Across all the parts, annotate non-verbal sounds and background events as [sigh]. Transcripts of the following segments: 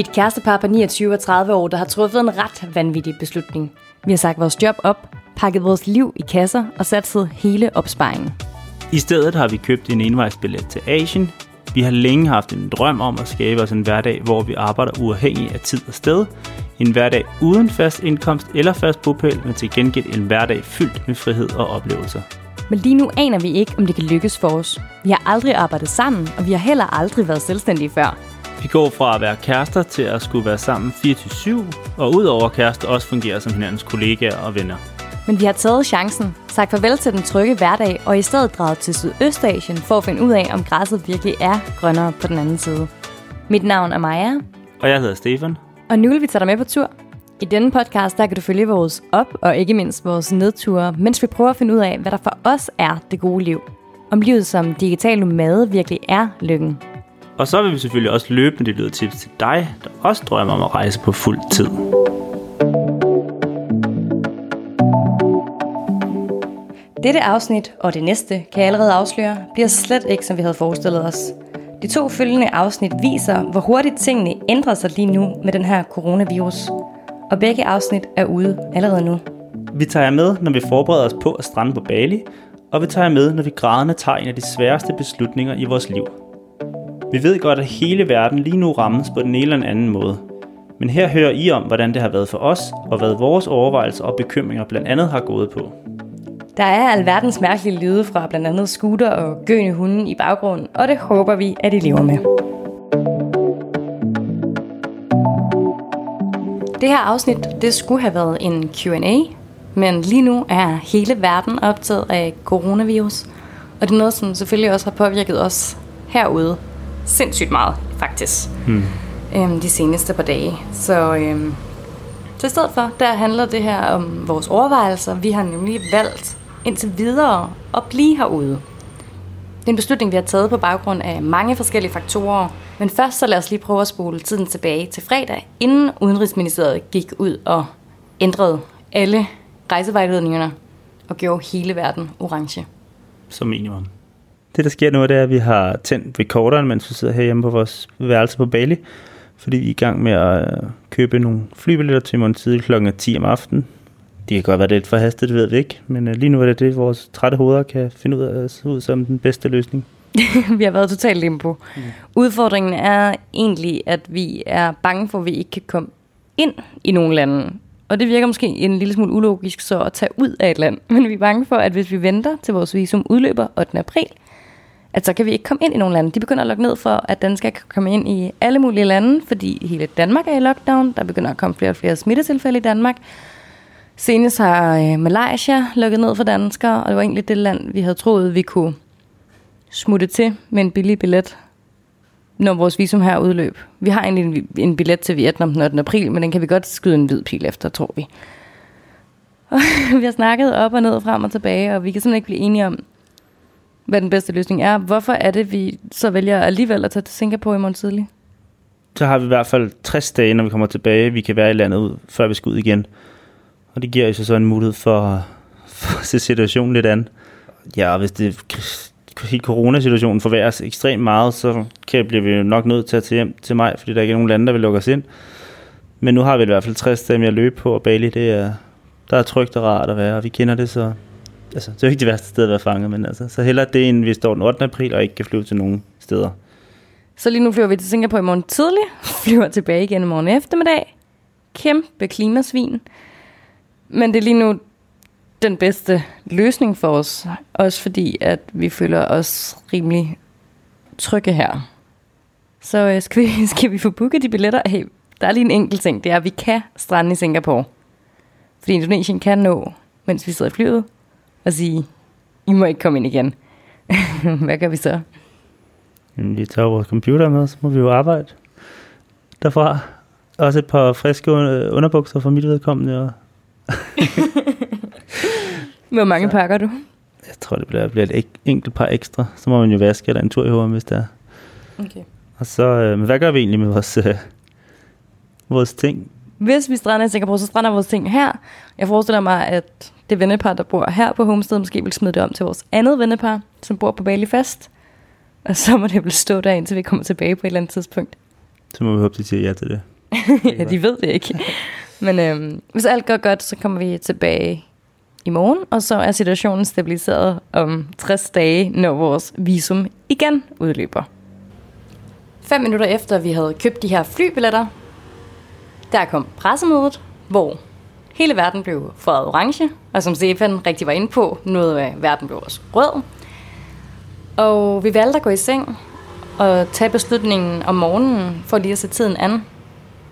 Vi er et kærestepar på 29 og 30 år, der har truffet en ret vanvittig beslutning. Vi har sagt vores job op, pakket vores liv i kasser og satset hele opsparingen. I stedet har vi købt en envejsbillet til Asien. Vi har længe haft en drøm om at skabe os en hverdag, hvor vi arbejder uafhængig af tid og sted. En hverdag uden fast indkomst eller fast bopæl, men til gengæld en hverdag fyldt med frihed og oplevelser. Men lige nu aner vi ikke, om det kan lykkes for os. Vi har aldrig arbejdet sammen, og vi har heller aldrig været selvstændige før. Vi går fra at være kærester til at skulle være sammen 24-7, og udover kærester også fungere som hinandens kollegaer og venner. Men vi har taget chancen, sagt farvel til den trygge hverdag, og i stedet draget til Sydøstasien for at finde ud af, om græsset virkelig er grønnere på den anden side. Mit navn er Maja, Og jeg hedder Stefan. og nu vil vi tage dig med på tur. I denne podcast, der kan du følge vores op- og ikke mindst vores nedture, mens vi prøver at finde ud af, hvad der for os er det gode liv. Om livet som digital nomade virkelig er lykken. Og så vil vi selvfølgelig også løbende lyde tips til dig, der også drømmer om at rejse på fuld tid. Dette afsnit og det næste, kan jeg allerede afsløre, bliver slet ikke, som vi havde forestillet os. De to følgende afsnit viser, hvor hurtigt tingene ændrer sig lige nu med den her coronavirus. Og begge afsnit er ude allerede nu. Vi tager jer med, når vi forbereder os på at strande på Bali, og vi tager jer med, når vi grædende tager en af de sværeste beslutninger i vores liv. Vi ved godt, at hele verden lige nu rammes på den ene eller den anden måde. Men her hører I om, hvordan det har været for os, og hvad vores overvejelser og bekymringer blandt andet har gået på. Der er alverdens mærkelige lyde fra blandt andet scooter og gøende hunde i baggrunden, og det håber vi, at I lever med. Det her afsnit, det skulle have været en Q&A, men lige nu er hele verden optaget af coronavirus, og det er noget, som selvfølgelig også har påvirket os herude sindssygt meget, faktisk, hmm. øhm, de seneste par dage. Så, øhm, så i stedet for, der handler det her om vores overvejelser. Vi har nemlig valgt indtil videre at blive herude. Det er en beslutning, vi har taget på baggrund af mange forskellige faktorer. Men først så lad os lige prøve at spole tiden tilbage til fredag, inden Udenrigsministeriet gik ud og ændrede alle rejsevejledningerne og gjorde hele verden orange. Som minimum. Det, der sker nu, det er, at vi har tændt recorderen, mens vi sidder herhjemme på vores værelse på Bali. Fordi vi er i gang med at øh, købe nogle flybilletter til morgen tidlig kl. 10 om aftenen. Det kan godt være lidt forhastet, det ved vi ikke. Men øh, lige nu er det det, vores trætte hoveder kan finde ud af se ud som den bedste løsning. [laughs] vi har været totalt limbo. Mm. Udfordringen er egentlig, at vi er bange for, at vi ikke kan komme ind i nogle lande. Og det virker måske en lille smule ulogisk så at tage ud af et land. [laughs] Men vi er bange for, at hvis vi venter til vores visum udløber 8. april, at så kan vi ikke komme ind i nogle lande. De begynder at lukke ned for, at danskere kan komme ind i alle mulige lande, fordi hele Danmark er i lockdown. Der begynder at komme flere og flere smittetilfælde i Danmark. Senest har øh, Malaysia lukket ned for danskere, og det var egentlig det land, vi havde troet, vi kunne smutte til med en billig billet, når vores visum her udløb. Vi har egentlig en, en billet til Vietnam den 8. april, men den kan vi godt skyde en hvid pil efter, tror vi. Og [laughs] vi har snakket op og ned, frem og tilbage, og vi kan simpelthen ikke blive enige om, hvad den bedste løsning er. Hvorfor er det, vi så vælger alligevel at tage til Singapore i morgen tidlig? Så har vi i hvert fald 60 dage, når vi kommer tilbage, vi kan være i landet ud, før vi skal ud igen. Og det giver jo så en mulighed for, for at se situationen lidt an. Ja, og hvis det hele coronasituationen forværres ekstremt meget, så kan, bliver vi jo nok nødt til at tage hjem til mig, fordi der ikke er nogen lande, der vil lukke os ind. Men nu har vi i hvert fald 60 dage med at løbe på, og Bali, det er, der er trygt og rart at være, og vi kender det, så altså, det er jo ikke det værste sted at være fanget, men altså, så heller det, end vi står den 8. april og ikke kan flyve til nogen steder. Så lige nu flyver vi til Singapore i morgen tidlig, [laughs] flyver tilbage igen i morgen eftermiddag. Kæmpe klimasvin. Men det er lige nu den bedste løsning for os. Også fordi, at vi føler os rimelig trygge her. Så øh, skal, vi, [laughs] skal vi få booket de billetter? Hey, der er lige en enkelt ting. Det er, at vi kan strande i Singapore. Fordi Indonesien kan nå, mens vi sidder i flyet, og sige, I må ikke komme ind igen. [laughs] Hvad gør vi så? Jamen, vi tager vores computer med, så må vi jo arbejde derfra. Også et par friske underbukser for mit vedkommende, og [laughs] Hvor mange Så- pakker du? Jeg tror, det bliver, bliver et enkelt par ekstra. Så må man jo vaske eller en tur i HM, hvis det er. Okay. Og så, øh, men hvad gør vi egentlig med vores, øh, vores ting? Hvis vi strander i Singapore, så strander vores ting her. Jeg forestiller mig, at det vennepar, der bor her på Homestead, måske vil smide det om til vores andet vennepar, som bor på Bali fast. Og så må det vel stå der, indtil vi kommer tilbage på et eller andet tidspunkt. Så må vi håbe, de siger ja til det. [laughs] ja, de ved det ikke. [laughs] Men øhm, hvis alt går godt, så kommer vi tilbage i morgen, og så er situationen stabiliseret om 60 dage, når vores visum igen udløber. Fem minutter efter vi havde købt de her flybilletter, der kom pressemødet, hvor hele verden blev farvet orange, og som Stefan rigtig var inde på, noget af verden blev også rød. Og vi valgte at gå i seng og tage beslutningen om morgenen for lige at se tiden an.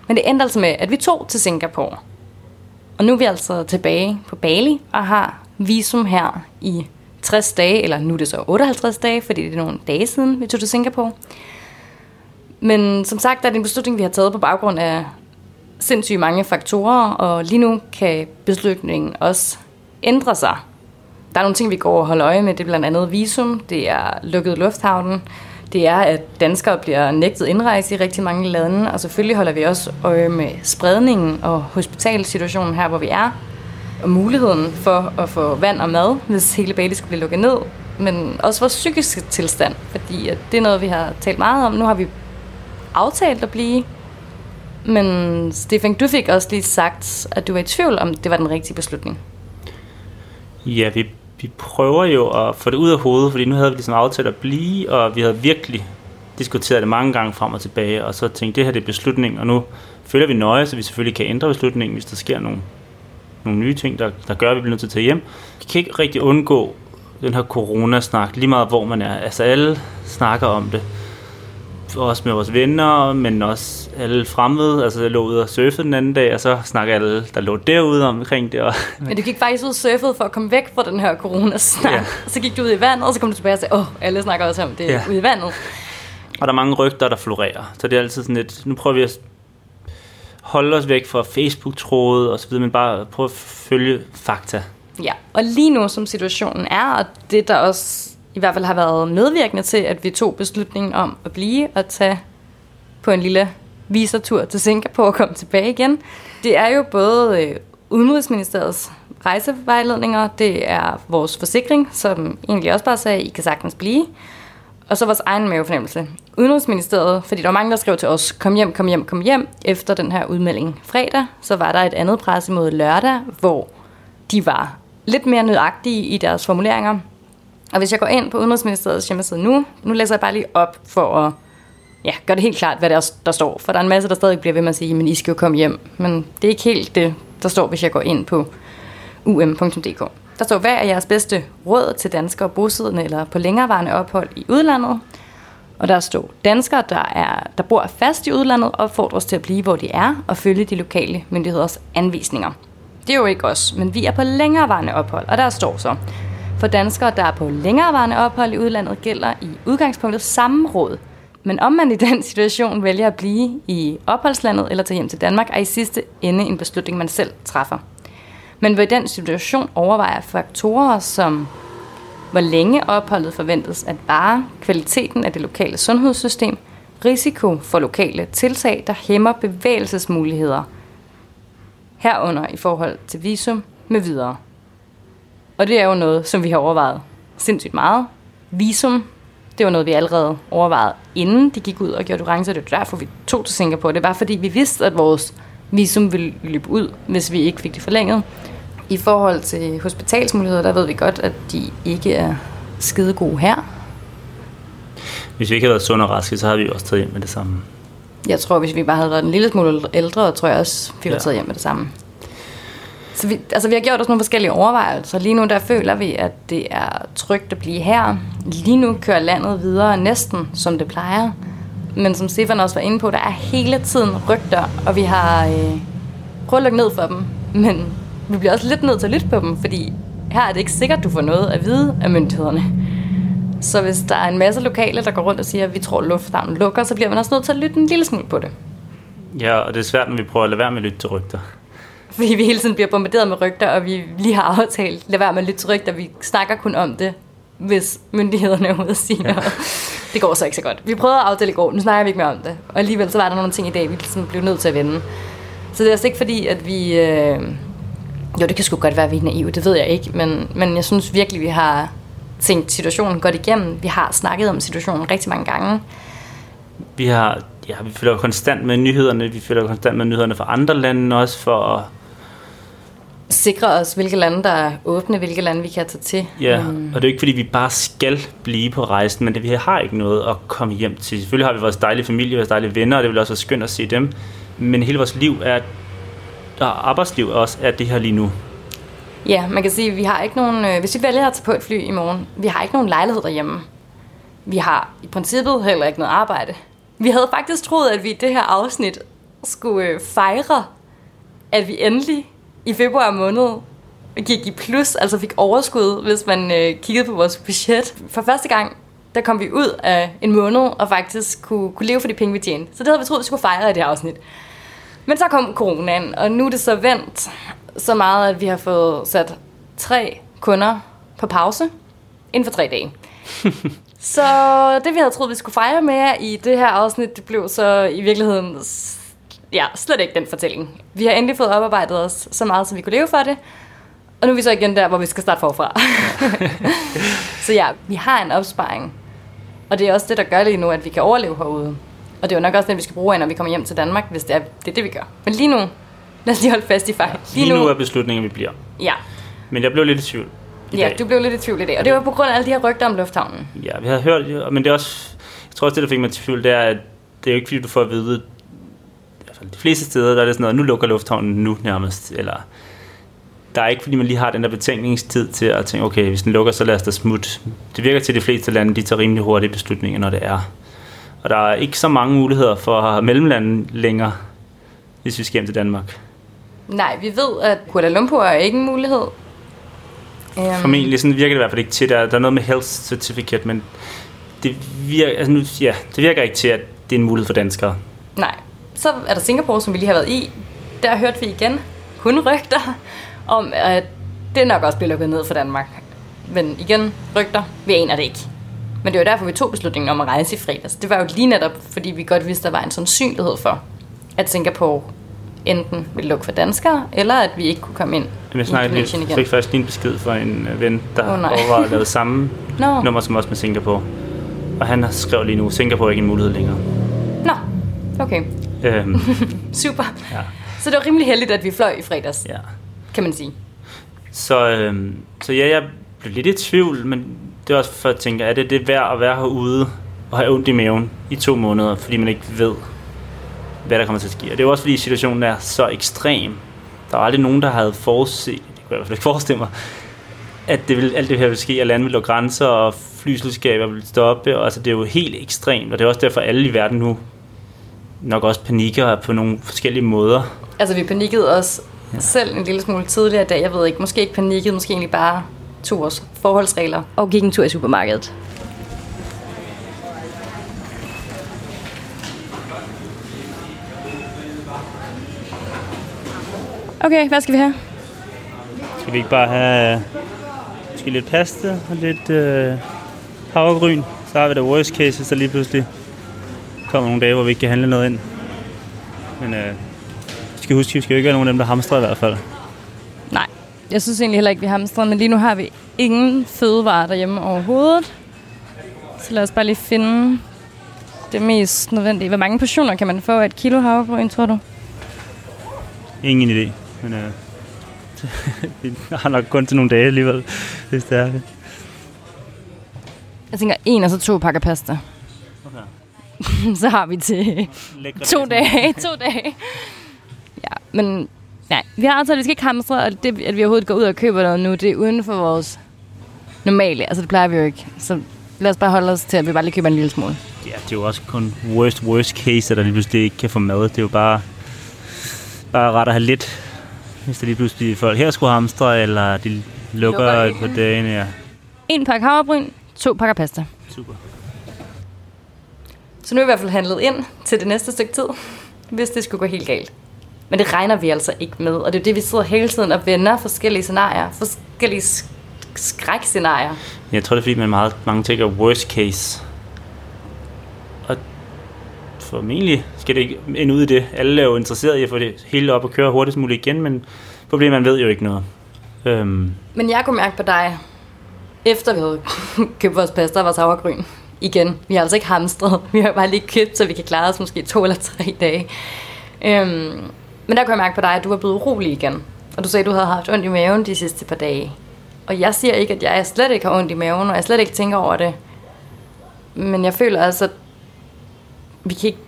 Men det endte altså med, at vi tog til Singapore. Og nu er vi altså tilbage på Bali og har visum her i 60 dage, eller nu er det så 58 dage, fordi det er nogle dage siden, vi tog til Singapore. Men som sagt, er det en beslutning, vi har taget på baggrund af sindssygt mange faktorer, og lige nu kan beslutningen også ændre sig. Der er nogle ting, vi går og holder øje med. Det er blandt andet visum, det er lukket lufthavnen, det er, at danskere bliver nægtet indrejse i rigtig mange lande, og selvfølgelig holder vi også øje med spredningen og hospitalsituationen her, hvor vi er, og muligheden for at få vand og mad, hvis hele Bali skulle blive lukket ned, men også vores psykiske tilstand, fordi at det er noget, vi har talt meget om. Nu har vi aftalt at blive, men Stefan, du fik også lige sagt, at du var i tvivl om, det var den rigtige beslutning. Ja, vi vi prøver jo at få det ud af hovedet, fordi nu havde vi ligesom aftalt at blive, og vi havde virkelig diskuteret det mange gange frem og tilbage, og så tænkte, det her det er beslutning, og nu følger vi nøje, så vi selvfølgelig kan ændre beslutningen, hvis der sker nogle, nogle nye ting, der, der gør, at vi bliver nødt til at tage hjem. Vi kan ikke rigtig undgå den her coronasnak, lige meget hvor man er. Altså alle snakker om det også med vores venner, men også alle fremmede. Altså, jeg lå ude og surfede den anden dag, og så snakker alle, der lå derude omkring det. Og, [laughs] men du gik faktisk ud og surfede for at komme væk fra den her coronasnak. Ja. Så gik du ud i vandet, og så kom du tilbage og sagde, åh, alle snakker også om det ja. ude i vandet. Og der er mange rygter, der florerer. Så det er altid sådan lidt, nu prøver vi at holde os væk fra Facebook-trådet og så videre, men bare prøve at følge fakta. Ja, og lige nu som situationen er, og det der også i hvert fald har været medvirkende til, at vi tog beslutningen om at blive og tage på en lille visertur til Singapore og komme tilbage igen. Det er jo både øh, Udenrigsministeriets rejsevejledninger, det er vores forsikring, som egentlig også bare sagde, at I kan sagtens blive, og så vores egen mavefornemmelse. Udenrigsministeriet, fordi der var mange, der skrev til os, kom hjem, kom hjem, kom hjem, efter den her udmelding fredag, så var der et andet pressemøde lørdag, hvor de var lidt mere nødagtige i deres formuleringer. Og hvis jeg går ind på Udenrigsministeriets hjemmeside nu, nu læser jeg bare lige op for at ja, gøre det helt klart, hvad der, der står. For der er en masse, der stadig bliver ved med at sige, men I skal jo komme hjem. Men det er ikke helt det, der står, hvis jeg går ind på um.dk. Der står, hvad er jeres bedste råd til danskere bosiddende eller på længerevarende ophold i udlandet? Og der står, danskere, der, er, der bor fast i udlandet, opfordres til at blive, hvor de er, og følge de lokale myndigheders anvisninger. Det er jo ikke os, men vi er på længerevarende ophold, og der står så, for danskere, der er på længerevarende ophold i udlandet, gælder i udgangspunktet samme råd. Men om man i den [laughs] situation vælger at blive i opholdslandet eller tage hjem til Danmark, er i sidste ende en beslutning, man selv træffer. Men vil den situation overveje faktorer som hvor længe opholdet forventes at vare, kvaliteten af det lokale sundhedssystem, risiko for lokale tiltag, der hæmmer bevægelsesmuligheder, herunder i forhold til visum med videre. Og det er jo noget, som vi har overvejet sindssygt meget. Visum, det var noget, vi allerede overvejede, inden de gik ud og gjorde orange. Det var derfor, vi tog til Singapore. Det var, fordi vi vidste, at vores visum ville løbe ud, hvis vi ikke fik det forlænget. I forhold til hospitalsmuligheder, der ved vi godt, at de ikke er skide gode her. Hvis vi ikke havde været sunde og raske, så havde vi også taget hjem med det samme. Jeg tror, hvis vi bare havde været en lille smule ældre, tror jeg også, vi var ja. taget hjem med det samme. Så vi, altså, vi har gjort os nogle forskellige overvejelser. Lige nu der føler vi, at det er trygt at blive her. Lige nu kører landet videre næsten, som det plejer. Men som Stefan også var inde på, der er hele tiden rygter, og vi har øh, prøvet at lukke ned for dem. Men vi bliver også lidt nødt til at lytte på dem, fordi her er det ikke sikkert, du får noget at vide af myndighederne. Så hvis der er en masse lokale, der går rundt og siger, at vi tror, at lufthavnen lukker, så bliver man også nødt til at lytte en lille smule på det. Ja, og det er svært, når vi prøver at lade være med at lytte til rygter [laughs] fordi vi hele tiden bliver bombarderet med rygter, og vi lige har aftalt, lad være med at lytte til rygter, vi snakker kun om det, hvis myndighederne er ude at sige ja. noget. [laughs] Det går så ikke så godt. Vi prøvede at aftale i går, nu snakker vi ikke mere om det. Og alligevel så var der nogle ting i dag, vi ligesom blev nødt til at vende. Så det er altså ikke fordi, at vi... Øh... Jo, det kan sgu godt være, at vi er naive, det ved jeg ikke. Men, men jeg synes virkelig, vi har tænkt situationen godt igennem. Vi har snakket om situationen rigtig mange gange. Vi har ja, vi følger konstant med nyhederne. Vi følger konstant med nyhederne fra andre lande også, for at Sikre os, hvilke lande, der er åbne, hvilke lande, vi kan tage til. Ja, mm. og det er ikke fordi, vi bare skal blive på rejsen, men det, vi har ikke noget at komme hjem til. Selvfølgelig har vi vores dejlige familie, vores dejlige venner, og det vil også være skønt at se dem. Men hele vores liv er, og arbejdsliv også er det her lige nu. Ja, man kan sige, at vi har ikke nogen, øh, hvis vi vælger at tage på et fly i morgen, vi har ikke nogen lejlighed derhjemme. Vi har i princippet heller ikke noget arbejde. Vi havde faktisk troet, at vi i det her afsnit skulle øh, fejre, at vi endelig i februar måned gik i plus, altså fik overskud, hvis man øh, kiggede på vores budget. For første gang, der kom vi ud af en måned og faktisk kunne, kunne leve for de penge, vi tjente. Så det havde vi troet, vi skulle fejre i det her afsnit. Men så kom coronaen, og nu er det så vendt så meget, at vi har fået sat tre kunder på pause inden for tre dage. [laughs] så det, vi havde troet, vi skulle fejre med i det her afsnit, det blev så i virkeligheden ja, slet ikke den fortælling. Vi har endelig fået oparbejdet os så meget, som vi kunne leve for det. Og nu er vi så igen der, hvor vi skal starte forfra. [laughs] så ja, vi har en opsparing. Og det er også det, der gør lige nu, at vi kan overleve herude. Og det er jo nok også det, vi skal bruge af, når vi kommer hjem til Danmark, hvis det er det, er det vi gør. Men lige nu, [laughs] lad os lige holde fast i fejl. Lige, lige nu, nu er beslutningen, vi bliver. Ja. Men jeg blev lidt i tvivl. I ja, dag. du blev lidt i tvivl i dag. Og det var på grund af alle de her rygter om lufthavnen. Ja, vi har hørt, men det er også... Jeg tror også, det, der fik mig til tvivl, det er, at det er jo ikke, fordi du får at vide, fald de fleste steder, der er det sådan noget, nu lukker lufthavnen nu nærmest, eller der er ikke, fordi man lige har den der betænkningstid til at tænke, okay, hvis den lukker, så lad os da smutte. Det virker til, at de fleste lande, de tager rimelig hurtige beslutninger, når det er. Og der er ikke så mange muligheder for mellemlande længere, hvis vi skal hjem til Danmark. Nej, vi ved, at Kuala Lumpur er ikke en mulighed. Um... Formentlig, sådan virker det i hvert fald ikke til. Der, der er noget med health certificate, men det virker, altså nu, ja, det virker ikke til, at det er en mulighed for danskere. Nej, så er der Singapore, som vi lige har været i. Der hørte vi igen kun rygter om, at det nok også bliver lukket ned for Danmark. Men igen, rygter, vi aner det ikke. Men det var derfor, vi tog beslutningen om at rejse i fredags. Det var jo lige netop, fordi vi godt vidste, at der var en sandsynlighed for, at Singapore enten ville lukke for danskere, eller at vi ikke kunne komme ind jeg snakkede lige, igen. fik først lige en besked fra en øh, ven, der oh, overvejede at lave [laughs] samme no. nummer som også med Singapore. Og han skrev lige nu, Singapore er ikke en mulighed længere. Nå, no. okay. Øhm, [laughs] Super. Ja. Så det var rimelig heldigt, at vi fløj i fredags, ja. kan man sige. Så, øhm, så ja, jeg blev lidt i tvivl, men det er også for at tænke, er det det værd at være herude og have ondt i maven i to måneder, fordi man ikke ved, hvad der kommer til at ske. Og det er også fordi situationen er så ekstrem. Der var aldrig nogen, der havde forudset, det kunne jeg i hvert fald ikke forestille mig, at det vil, alt det her vil ske, at landet vil lukke grænser, og flyselskaber vil stoppe. Og, altså, det er jo helt ekstremt, og det er også derfor, at alle i verden nu nok også panikker på nogle forskellige måder. Altså vi panikkede også ja. selv en lille smule tidligere i dag. Jeg ved ikke, måske ikke panikket, måske egentlig bare tog vores forholdsregler og gik en tur i supermarkedet. Okay, hvad skal vi have? Skal vi ikke bare have skal lidt pasta og lidt øh, havregryn? Så har vi det worst case, der lige pludselig kommer nogle dage, hvor vi ikke kan handle noget ind. Men øh, vi skal huske, vi skal jo ikke være nogen af dem, der hamstrer i hvert fald. Nej, jeg synes egentlig heller ikke, vi hamstrer, men lige nu har vi ingen fødevarer derhjemme overhovedet. Så lad os bare lige finde det mest nødvendige. Hvor mange portioner kan man få af et kilo havregryn, tror du? Ingen idé, men øh, [laughs] vi har nok kun til nogle dage alligevel, hvis det er det. Jeg tænker en og så to pakker pasta. [laughs] så har vi til Lækre to dage. to dage. Ja, men ja, vi har altså, at vi skal ikke hamstre, og det, at vi overhovedet går ud og køber noget nu, det er uden for vores normale. Altså, det plejer vi jo ikke. Så lad os bare holde os til, at vi bare lige køber en lille smule. Ja, det er jo også kun worst, worst case, at der lige pludselig ikke kan få mad. Det er jo bare, bare ret at have lidt, hvis der lige pludselig folk her skulle hamstre, eller de lukker, lukker på dagen. Ja. En pakke havrebryn, to pakker pasta. Super. Så nu er vi i hvert fald handlet ind til det næste stykke tid, hvis det skulle gå helt galt. Men det regner vi altså ikke med, og det er det, vi sidder hele tiden og vender forskellige scenarier, forskellige skrækscenarier. Jeg tror, det er fordi, man meget, mange tænker worst case. Og formentlig skal det ikke ende ud i det. Alle er jo interesseret i at få det hele op og køre hurtigst muligt igen, men problemet man ved jo ikke noget. Øhm. Men jeg kunne mærke på dig, efter vi havde købt vores pasta og vores havregryn, igen. Vi har altså ikke hamstret. [laughs] Vi har bare lige købt, så vi kan klare os måske to eller tre dage. Øhm, men der kunne jeg mærke på dig, at du var blevet urolig igen. Og du sagde, at du havde haft ondt i maven de sidste par dage. Og jeg siger ikke, at jeg slet ikke har ondt i maven, og jeg slet ikke tænker over det. Men jeg føler altså, at vi kan ikke,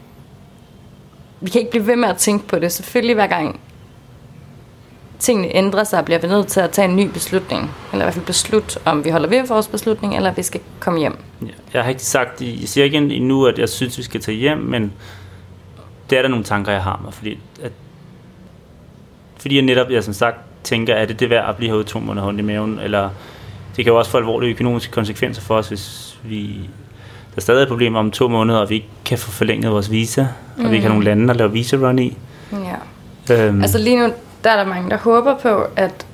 vi kan ikke blive ved med at tænke på det. Selvfølgelig hver gang tingene ændrer sig, bliver vi nødt til at tage en ny beslutning. Eller i hvert fald beslutte, om vi holder ved vores beslutning, eller vi skal komme hjem. Jeg har ikke sagt, jeg siger ikke endnu, at jeg synes, vi skal tage hjem, men det er der nogle tanker, jeg har med, fordi, at, fordi jeg netop, jeg som sagt, tænker, at det det værd at blive herude to måneder hånd i maven, eller det kan jo også få alvorlige økonomiske konsekvenser for os, hvis vi der stadig er problemer om to måneder, og vi ikke kan få forlænget vores visa, og mm. vi ikke har nogen lande at lave visa-run i. Ja. Øhm. Altså lige nu, der er der mange, der håber på, at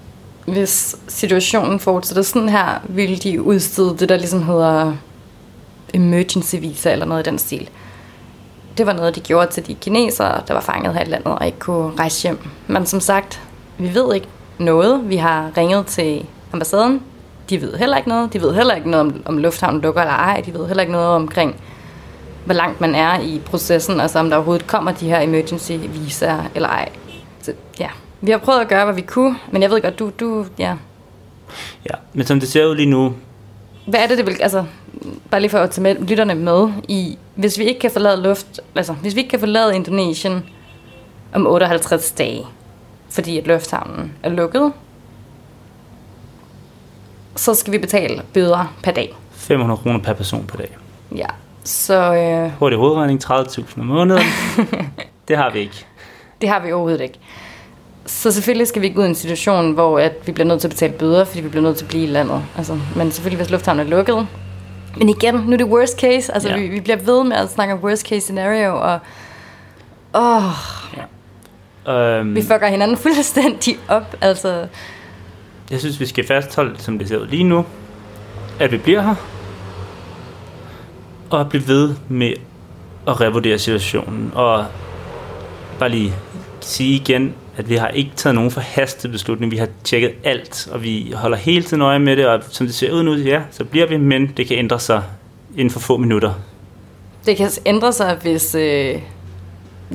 hvis situationen fortsætter sådan her, vil de udstede det, der ligesom hedder emergency visa eller noget i den stil. Det var noget, de gjorde til de kinesere, der var fanget her i landet og ikke kunne rejse hjem. Men som sagt, vi ved ikke noget. Vi har ringet til ambassaden. De ved heller ikke noget. De ved heller ikke noget om, om lufthavnen lukker eller ej. De ved heller ikke noget omkring, hvor langt man er i processen, altså om der overhovedet kommer de her emergency visa eller ej. Så ja, vi har prøvet at gøre, hvad vi kunne, men jeg ved godt, du, du ja. Ja, men som det ser ud lige nu... Hvad er det, det vil, altså, bare lige for at tage med, lytterne med i, hvis vi ikke kan forlade luft, altså, hvis vi ikke kan forlade Indonesien om 58 dage, fordi at lufthavnen er lukket, så skal vi betale bøder per dag. 500 kroner per person per dag. Ja, så... Øh... Hurtig hovedregning, 30.000 om måneden. [laughs] det har vi ikke. Det har vi overhovedet ikke. Så selvfølgelig skal vi ikke ud i en situation, hvor at vi bliver nødt til at betale bøder, fordi vi bliver nødt til at blive i landet. Altså, men selvfølgelig, hvis lufthavnen er lukket. Men igen, nu er det worst case. Altså, ja. vi, vi bliver ved med at snakke om worst case scenario, og... Åh, ja. um, vi fucker hinanden fuldstændig op, altså... Jeg synes, vi skal fastholde, som det ser ud lige nu, at vi bliver her, og blive ved med at revurdere situationen, og bare lige sige igen, at vi har ikke taget nogen forhastet beslutning. Vi har tjekket alt, og vi holder hele tiden øje med det, og som det ser ud nu, ja, så bliver vi, men det kan ændre sig inden for få minutter. Det kan ændre sig, hvis øh,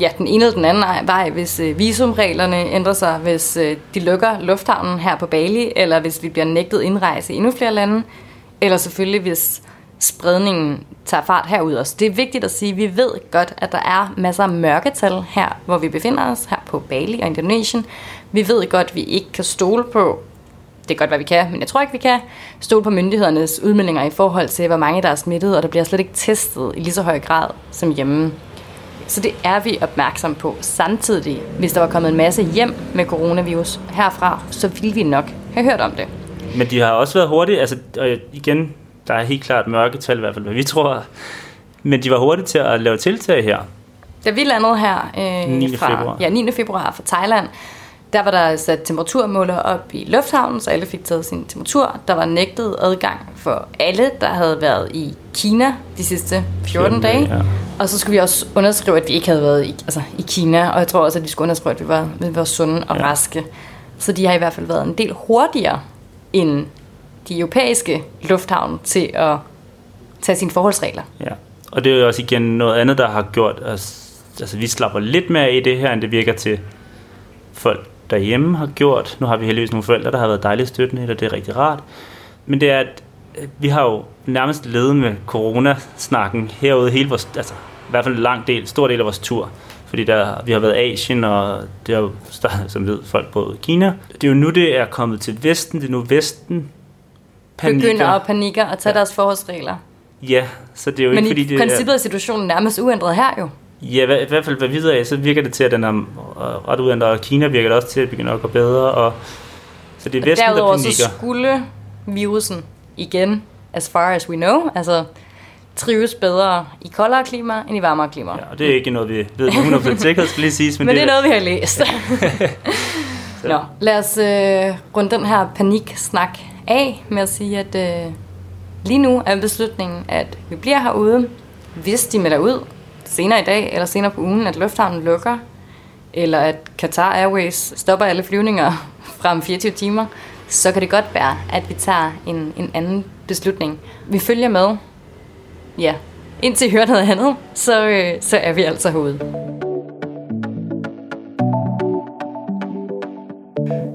ja, den ene eller den anden vej, hvis øh, visumreglerne ændrer sig, hvis øh, de lukker lufthavnen her på Bali, eller hvis vi bliver nægtet indrejse i endnu flere lande, eller selvfølgelig hvis spredningen tager fart herud også. Det er vigtigt at sige, at vi ved godt, at der er masser af mørketal her, hvor vi befinder os, her på Bali og Indonesien. Vi ved godt, at vi ikke kan stole på, det er godt, hvad vi kan, men jeg tror ikke, vi kan stole på myndighedernes udmeldinger i forhold til, hvor mange der er smittet, og der bliver slet ikke testet i lige så høj grad som hjemme. Så det er vi opmærksom på. Samtidig, hvis der var kommet en masse hjem med coronavirus herfra, så ville vi nok have hørt om det. Men de har også været hurtige, altså og igen, der er helt klart mørketal i hvert fald, hvad vi tror. Men de var hurtige til at lave tiltag her. Da vi landede her øh, 9. Fra, februar. Ja, 9. februar fra Thailand, der var der sat temperaturmåler op i lufthavnen, så alle fik taget sin temperatur. Der var nægtet adgang for alle, der havde været i Kina de sidste 14 dage. Ja. Og så skulle vi også underskrive, at vi ikke havde været i, altså, i Kina, og jeg tror også, at vi skulle underskrive, at vi var, vi var sunde og ja. raske. Så de har i hvert fald været en del hurtigere end de europæiske lufthavne til at tage sine forholdsregler. Ja, og det er jo også igen noget andet, der har gjort os, altså vi slapper lidt mere i det her, end det virker til folk derhjemme har gjort. Nu har vi heldigvis nogle forældre, der har været dejligt støttende, og det er rigtig rart. Men det er, at øh, vi har jo nærmest ledet med coronasnakken herude hele vores, altså i hvert fald en lang del, stor del af vores tur. Fordi der, vi har været i Asien, og det er jo, som ved folk på Kina. Det er jo nu, det er kommet til Vesten. Det er nu Vesten, panikker. begynder at panikker og tage ja. deres forholdsregler. Ja, så det er jo Men ikke fordi... Men i princippet er situationen nærmest uændret her jo. Ja, i hvert fald hvad videre af, så virker det til, at den er ret uændret, og Kina virker det også til at begynde at gå bedre, og så det er Vesten, der panikker. så skulle virusen igen, as far as we know, altså trives bedre i koldere klima end i varmere klima. Ja, og det er ikke noget, vi ved 100% sikkert, skal lige siges. [laughs] Men, men det, det er noget, vi har læst. [laughs] [laughs] Nå, lad os øh, runde den her paniksnak af med at sige, at øh, lige nu er beslutningen, at vi bliver herude, hvis de melder ud senere i dag eller senere på ugen, at lufthavnen lukker, eller at Qatar Airways stopper alle flyvninger [laughs] frem 24 timer, så kan det godt være, at vi tager en, en anden beslutning. Vi følger med, ja, indtil I hører noget andet, så, øh, så er vi altså herude.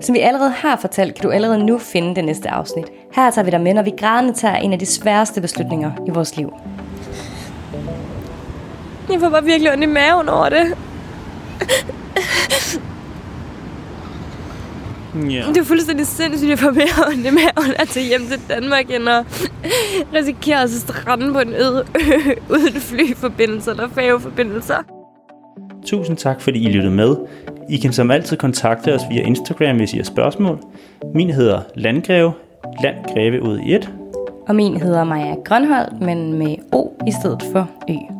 Som vi allerede har fortalt, kan du allerede nu finde det næste afsnit. Her tager vi dig med, når vi grædende tager en af de sværeste beslutninger i vores liv. Jeg får bare virkelig ondt i maven over det. Ja. Det er fuldstændig sindssygt, at jeg får mere ondt i maven at tage hjem til Danmark, end at risikere at strande på en øde [laughs] ø uden flyforbindelser eller færgeforbindelser. Tusind tak, fordi I lyttede med. I kan som altid kontakte os via Instagram, hvis I har spørgsmål. Min hedder Landgreve, Landgreve ud i et. Og min hedder Maja Grønholdt, men med O i stedet for Ø.